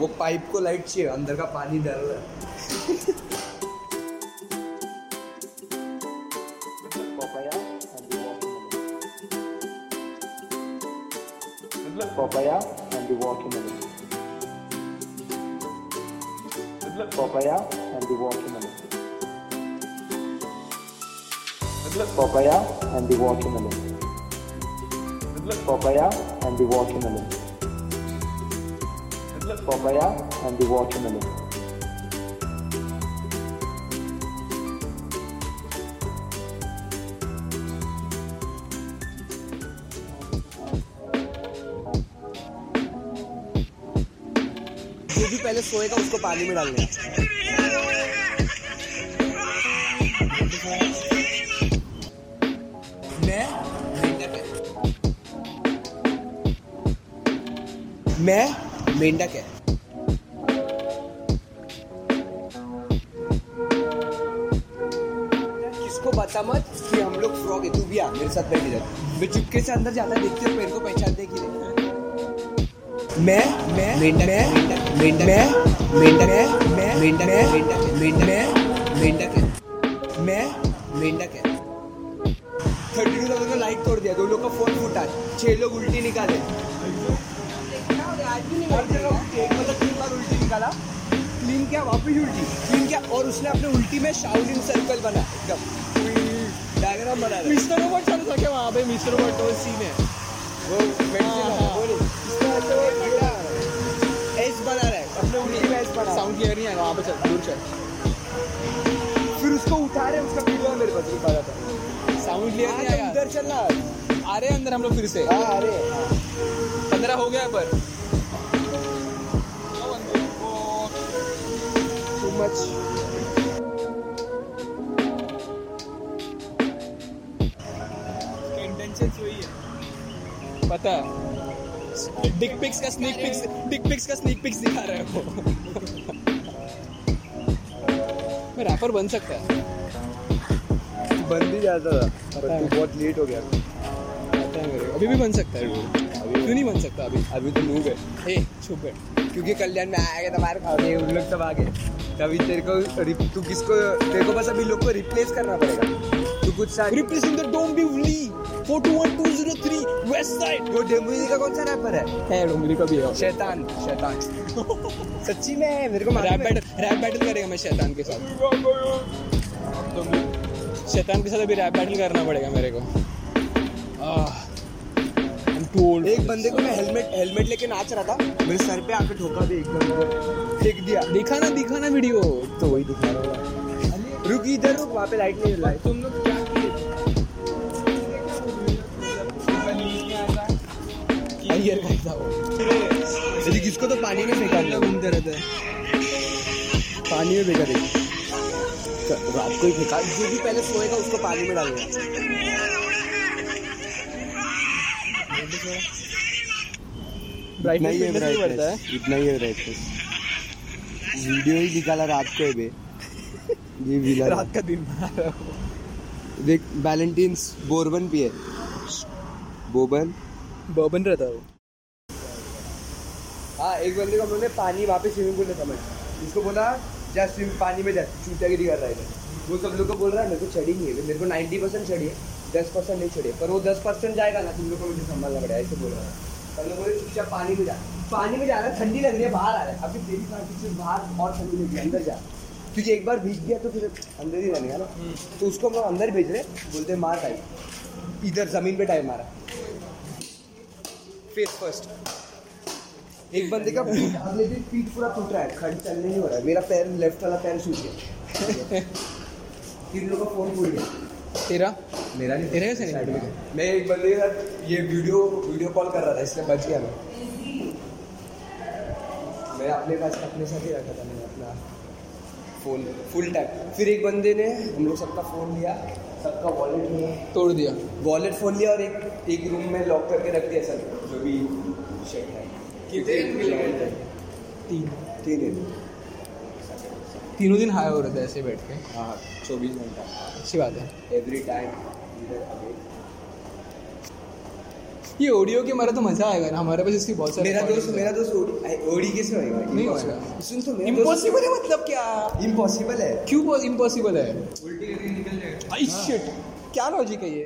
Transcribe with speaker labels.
Speaker 1: वो पाइप को लाइट चाहिए अंदर का पानी डर रहा है
Speaker 2: papaya and the watermelon. Papaya and the watermelon. Papaya and the watermelon. Papaya and the watermelon. Papaya and the watermelon.
Speaker 1: जो भी पहले सोएगा उसको पानी में डालना है मैं मैं मेंढक है किसको बता मत कि हम लोग फ्रॉग है तू भी आ मेरे साथ बैठ इधर मैं चुपके से अंदर जाता देखते हो पेड़ को पहचानने के लिए मैं मैं मेंढक मैं मेंढक मैं मेंढक मैं मेंढक मेंढक मैं मेंढक है मैं मेंढक है थर्टी टू ने लाइक तोड़ दिया दो लोग का फ़ोन फूटा छह लोग उल्टी निकाले हर जगह उल्टी, एक मतलब तीन बार उल्टी निकाला। क्लीन किया वापस उल्टी क्लीन किया और उसने अपने उल्टी में शाउलिन सर्कल बना एकदम। डायग्राम बना
Speaker 3: मिस्टर रोबोट चल सके वहाँ पे? मिस्टर रोबोट तो सीन है।
Speaker 1: वो medicine है, वो वो एस बना रहा है अपने उंगली में एस बना
Speaker 3: साउंड क्लियर नहीं आएगा वहाँ पे चल दूर चल।
Speaker 1: फिर उसको उठा रहे उसका वीडियो मेरे पास दिखा रहा था।
Speaker 3: साउंड क्लियर नहीं
Speaker 1: हाँ, तो उधर चलना।
Speaker 3: आ रहे अंदर हम लोग फिर से।
Speaker 1: हाँ अरे
Speaker 3: पंद्रह हो गया पर। है। पता है? डिक पिक्स का स्नीक पिक्स डिक पिक्स का स्नीक पिक्स दिखा रहे हो। मैं रैपर बन सकता है।
Speaker 1: बन भी जाता था पर तू बहुत लेट हो गया।
Speaker 3: पता है मेरे अभी भी बन सकता है। क्यों नहीं बन सकता अभी?
Speaker 1: अभी तो नूब है।
Speaker 3: ए छुप गए
Speaker 1: क्योंकि कल्याण में आएगा तो बाहर खाओगे उन लोग सब आगे। तभी तेरे को तू किसको तेरे को बस अभी लोग को रिप्लेस करना पड़ेगा। तू कुछ सा
Speaker 3: represent the Dombivli 421203 west side
Speaker 1: वो डेम्बुजी का कौन सा रैपर है?
Speaker 3: है डोंबिवली का भी है।
Speaker 1: शैतान शैतान। सच्ची में मेरे को
Speaker 3: रैप बैटल रैप बैटल करेगा मैं शैतान के साथ। शैतान के साथ अभी रैप बैटल करना पड़ेगा मेरे को। आह, Old
Speaker 1: एक बंदे को मैं हेलमेट हेलमेट लेके नाच रहा था मेरे सर पे आके ठोका भी एकदम फेंक दिया।
Speaker 3: दिखा ना दिखा ना वीडियो
Speaker 1: तो वही दिखा रहा हूँ रुक इधर रुक वहाँ पे लाइट नहीं लाइट तुम लोग क्या
Speaker 3: अय्यर का था वो।
Speaker 1: किसको तो पानी में फेंका दिया घूमते रहते हैं। पानी में फेंका देखिए रात को ही फेंका। जो भी पहले सोएगा उसको पानी में डालूँगा इतना ही है
Speaker 3: है।
Speaker 1: इतना ही है। वीडियो ही निकाला रात को है बे ये विला
Speaker 3: रात का दिन हूँ
Speaker 1: देख वैलेंटाइंस बोरबन पिए। बोबन
Speaker 3: बर्बन रहता है वो।
Speaker 1: हाँ एक बंदे को हमने पानी वहाँ पे स्विमिंग पूल में समझ इसको बोला जा स्विम पानी में जा चूतियागिरी कर रहा है। वो सब लोग को बोल रहा है मेरे को चढ़ी नहीं है मेरे को नाइन्टी परसेंट चढ़ी है दस परसेंट नहीं चढ़ी है। पर वो दस परसेंट जाएगा ना तुम लोग को मुझे संभालना पड़ेगा ऐसे बोल रहा है। सब लोग बोले चुपचाप पानी में जा। पानी में जा रहा है ठंडी लग रही है बाहर आ रहा है। अभी तेरी पार्टी से बाहर और ठंडी लग रही है अंदर जा। क्योंकि एक बार भीग गया तो फिर अंदर ही का ना। तो उसको हम लोग अंदर भेज रहे बोलते मार टाइम इधर ज़मीन पे टाइम मारा। फेस फ़र्स्ट एक बंदे का पीठ अगले दिन पीठ पूरा टूट रहा है खड़ चलने नहीं हो रहा है। मेरा पैर लेफ़्ट वाला पैर सूख गया। तीन लोगों का फ़ोन फूट गया।
Speaker 3: तेरा?
Speaker 1: मेरा नहीं
Speaker 3: तेरा कैसे नहीं।
Speaker 1: मैं एक बंदे के साथ ये वीडियो वीडियो कॉल कर रहा था इसलिए बच गया मैं। मैं अपने पास अपने साथ ही रखा था मैंने अपना फ़ोन फुल टाइम फिर एक बंदे ने हम लोग सबका फ़ोन लिया सबका वॉलेट लिया
Speaker 3: तोड़ दिया।
Speaker 1: वॉलेट फ़ोन लिया और एक एक रूम में लॉक करके रख दिया सर जो भी शेट है। कितने
Speaker 3: तीन
Speaker 1: तीन
Speaker 3: तीनों दिन हाई हो रहे थे ऐसे बैठ के।
Speaker 1: हाँ चौबीस घंटा।
Speaker 3: अच्छी बात है।
Speaker 1: एवरी टाइम
Speaker 3: ये ओडियो के मारा तो मज़ा आएगा ना हमारे पास इसकी बहुत सारी
Speaker 1: मेरा दोस्त मेरा दोस्त ओडी कैसे होएगा?
Speaker 3: नहीं होगा।
Speaker 1: सुन तो
Speaker 3: इम्पॉसिबल है मतलब क्या?
Speaker 1: इम्पॉसिबल है।
Speaker 3: क्यों इम्पॉसिबल है? उल्टी करके निकल आई शिट क्या लॉजिक है ये?